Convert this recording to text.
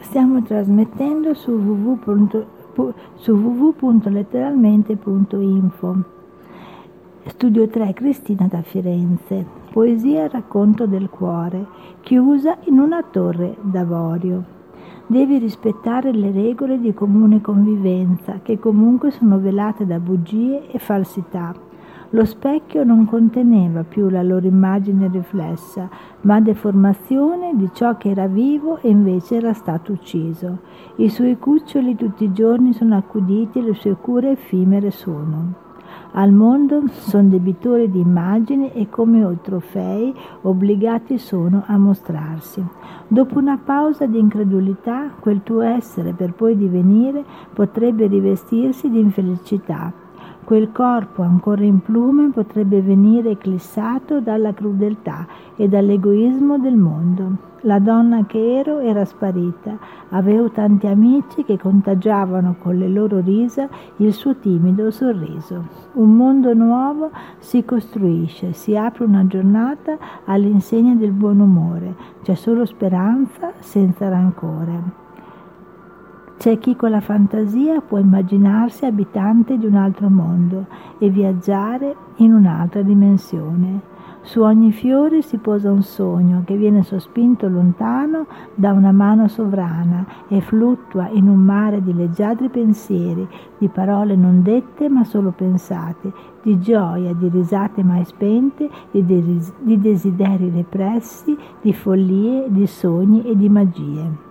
Stiamo trasmettendo su, www. su www.letteralmente.info. Studio 3 Cristina da Firenze. Poesia e racconto del cuore, chiusa in una torre d'avorio. Devi rispettare le regole di comune convivenza, che comunque sono velate da bugie e falsità lo specchio non conteneva più la loro immagine riflessa, ma deformazione di ciò che era vivo e invece era stato ucciso. I suoi cuccioli tutti i giorni sono accuditi e le sue cure effimere sono. Al mondo sono debitori di immagini e come trofei obbligati sono a mostrarsi. Dopo una pausa di incredulità, quel tuo essere per poi divenire potrebbe rivestirsi di infelicità Quel corpo ancora in plume potrebbe venire eclissato dalla crudeltà e dall'egoismo del mondo. La donna che ero era sparita, avevo tanti amici che contagiavano con le loro risa il suo timido sorriso. Un mondo nuovo si costruisce, si apre una giornata all'insegna del buon umore, c'è solo speranza senza rancore. C'è chi con la fantasia può immaginarsi abitante di un altro mondo e viaggiare in un'altra dimensione. Su ogni fiore si posa un sogno che viene sospinto lontano da una mano sovrana e fluttua in un mare di leggiadri pensieri, di parole non dette ma solo pensate, di gioia, di risate mai spente, di, des- di desideri repressi, di follie, di sogni e di magie.